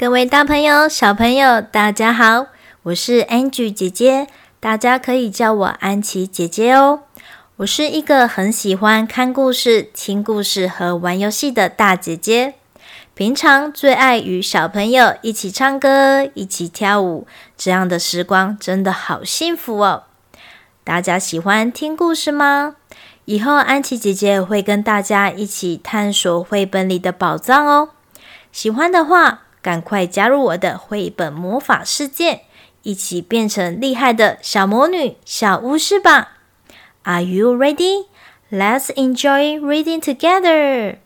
各位大朋友、小朋友，大家好，我是 Angie 姐姐，大家可以叫我安琪姐姐哦。我是一个很喜欢看故事、听故事和玩游戏的大姐姐。平常最爱与小朋友一起唱歌、一起跳舞，这样的时光真的好幸福哦。大家喜欢听故事吗？以后安琪姐姐会跟大家一起探索绘本里的宝藏哦。喜欢的话，赶快加入我的绘本魔法世界，一起变成厉害的小魔女、小巫师吧！Are you ready? Let's enjoy reading together.